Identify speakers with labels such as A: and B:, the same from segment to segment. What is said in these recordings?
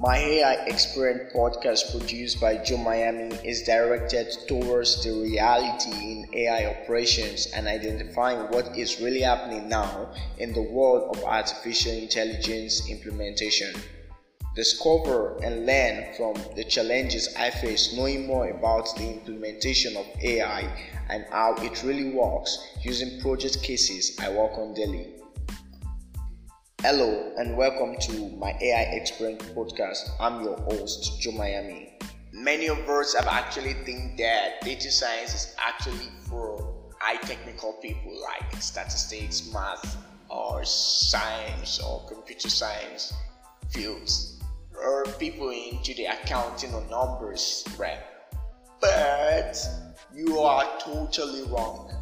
A: My AI Experience podcast, produced by Joe Miami, is directed towards the reality in AI operations and identifying what is really happening now in the world of artificial intelligence implementation. Discover and learn from the challenges I face knowing more about the implementation of AI and how it really works using project cases I work on daily. Hello and welcome to my AI Experience podcast. I'm your host, Joe Miami. Many of us have actually think that data science is actually for high technical people like statistics, math, or science or computer science fields, or people into the accounting or numbers, right? But you are totally wrong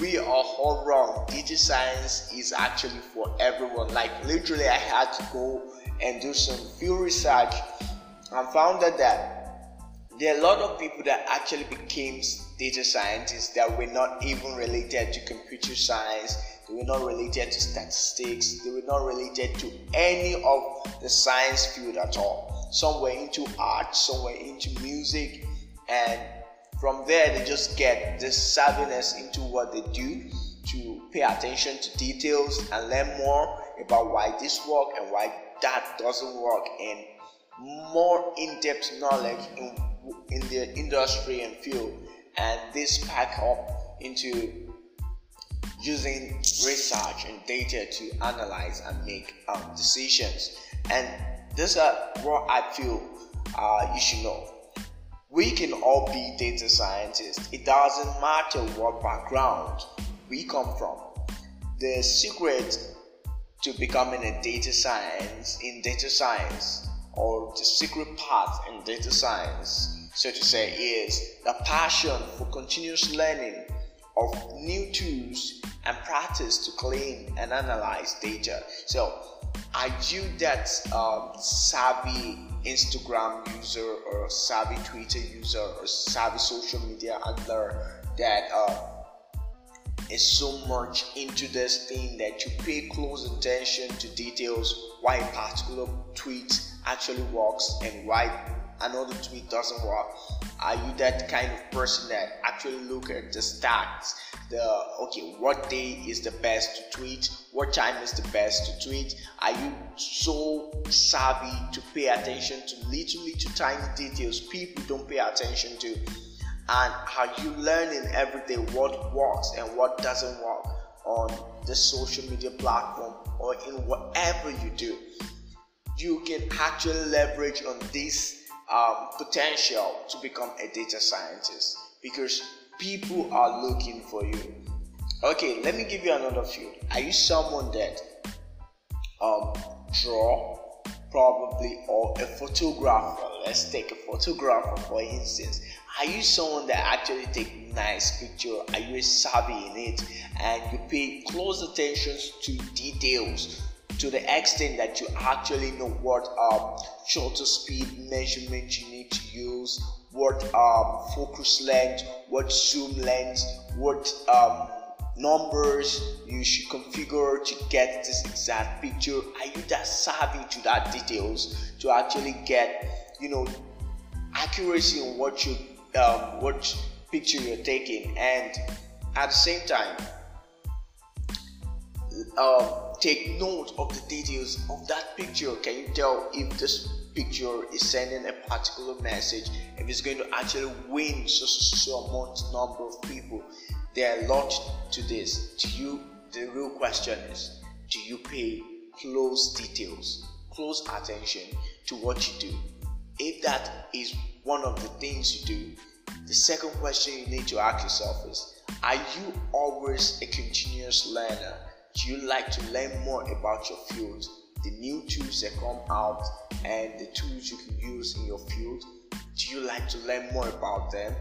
A: we are all wrong. Data science is actually for everyone. Like literally, I had to go and do some field research and found out that there are a lot of people that actually became data scientists that were not even related to computer science. They were not related to statistics. They were not related to any of the science field at all. Some were into art, some were into music, and from there, they just get this savviness into what they do to pay attention to details and learn more about why this work and why that doesn't work and more in-depth knowledge in, in the industry and field. And this pack up into using research and data to analyze and make um, decisions. And this is what i feel uh, you should know we can all be data scientists. It doesn't matter what background we come from. The secret to becoming a data science in data science or the secret path in data science, so to say, is the passion for continuous learning of new tools and practice to clean and analyze data. So, are you that um, savvy Instagram user or savvy Twitter user or savvy social media handler that uh, is so much into this thing that you pay close attention to details why a particular tweet actually works and why another tweet doesn't work. Are you that kind of person that actually look at the stats? The okay what day is the best to tweet? What time is the best to tweet? Are you so savvy to pay attention to literally to tiny details people don't pay attention to? And are you learning every day what works and what doesn't work on the social media platform or in whatever you do? You can actually leverage on this um, potential to become a data scientist because people are looking for you. Okay, let me give you another field. Are you someone that um, draw probably or a photographer? Let's take a photographer for instance. Are you someone that actually take nice picture? Are you savvy in it and you pay close attention to details? To the extent that you actually know what um, shutter speed measurement you need to use, what um, focus length, what zoom length, what um, numbers you should configure to get this exact picture. Are you that savvy to that details to actually get you know accuracy on what you um, what picture you're taking and at the same time um, take note of the details of that picture. Can you tell if this picture is sending a particular message? If it's going to actually win so so so amount number of people? There are a lot to this. To you, the real question is: Do you pay close details, close attention to what you do? If that is one of the things you do, the second question you need to ask yourself is: Are you always a continuous learner? Do you like to learn more about your field? The new tools that come out and the tools you can use in your field? Do you like to learn more about them?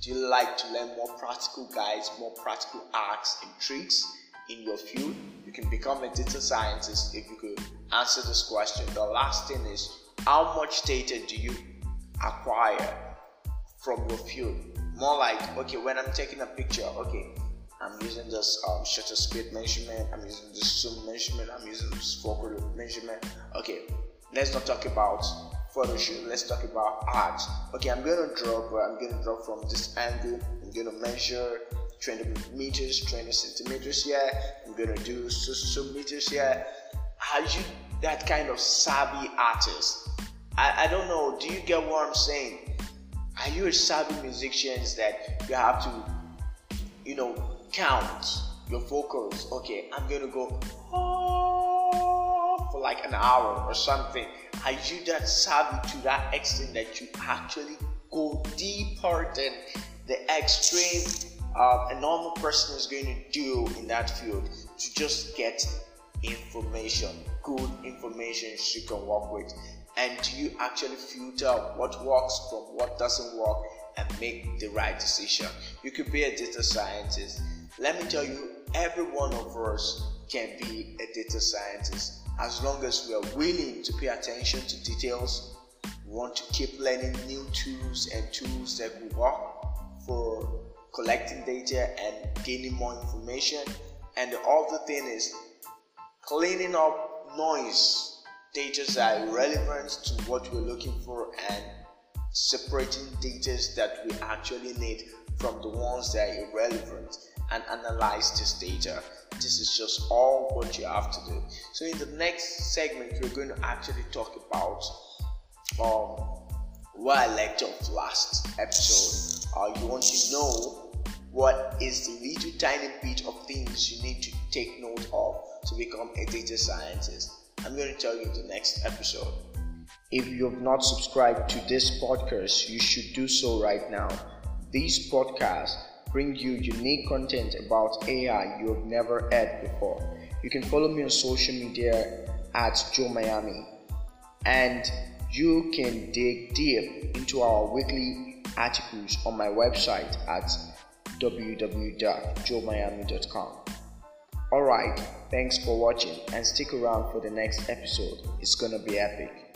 A: Do you like to learn more practical guides, more practical hacks and tricks in your field? You can become a data scientist if you could answer this question. The last thing is how much data do you acquire from your field? More like, okay, when I'm taking a picture, okay, I'm using this um, shutter speed measurement, I'm using this zoom measurement, I'm using this focal length measurement. Okay, let's not talk about photo shoot. Let's talk about art. Okay, I'm gonna draw, but I'm gonna draw from this angle. I'm gonna measure 20 meters, 20 centimeters here. I'm gonna do so meters here. Are you that kind of savvy artist? I, I don't know. Do you get what I'm saying? Are you a savvy musician that you have to, you know, count your vocals? Okay, I'm gonna go oh, for like an hour or something. Are you that savvy to that extent that you actually go deeper than the extreme uh, a normal person is going to do in that field to just get information, good information she can work with? And do you actually filter what works from what doesn't work and make the right decision? You could be a data scientist. Let me tell you, every one of us can be a data scientist. As long as we are willing to pay attention to details, we want to keep learning new tools and tools that will work for collecting data and gaining more information. And the other thing is cleaning up noise, data that are relevant to what we're looking for, and separating data that we actually need from the ones that are irrelevant and analyze this data. This is just all what you have to do. So in the next segment, we're going to actually talk about um, what I left off last episode. Uh, you want to know what is the little tiny bit of things you need to take note of to become a data scientist. I'm going to tell you in the next episode. If you have not subscribed to this podcast, you should do so right now. These podcasts bring you unique content about AI you have never heard before. You can follow me on social media at Joe Miami and you can dig deep into our weekly articles on my website at www.joemiami.com. Alright, thanks for watching and stick around for the next episode. It's gonna be epic.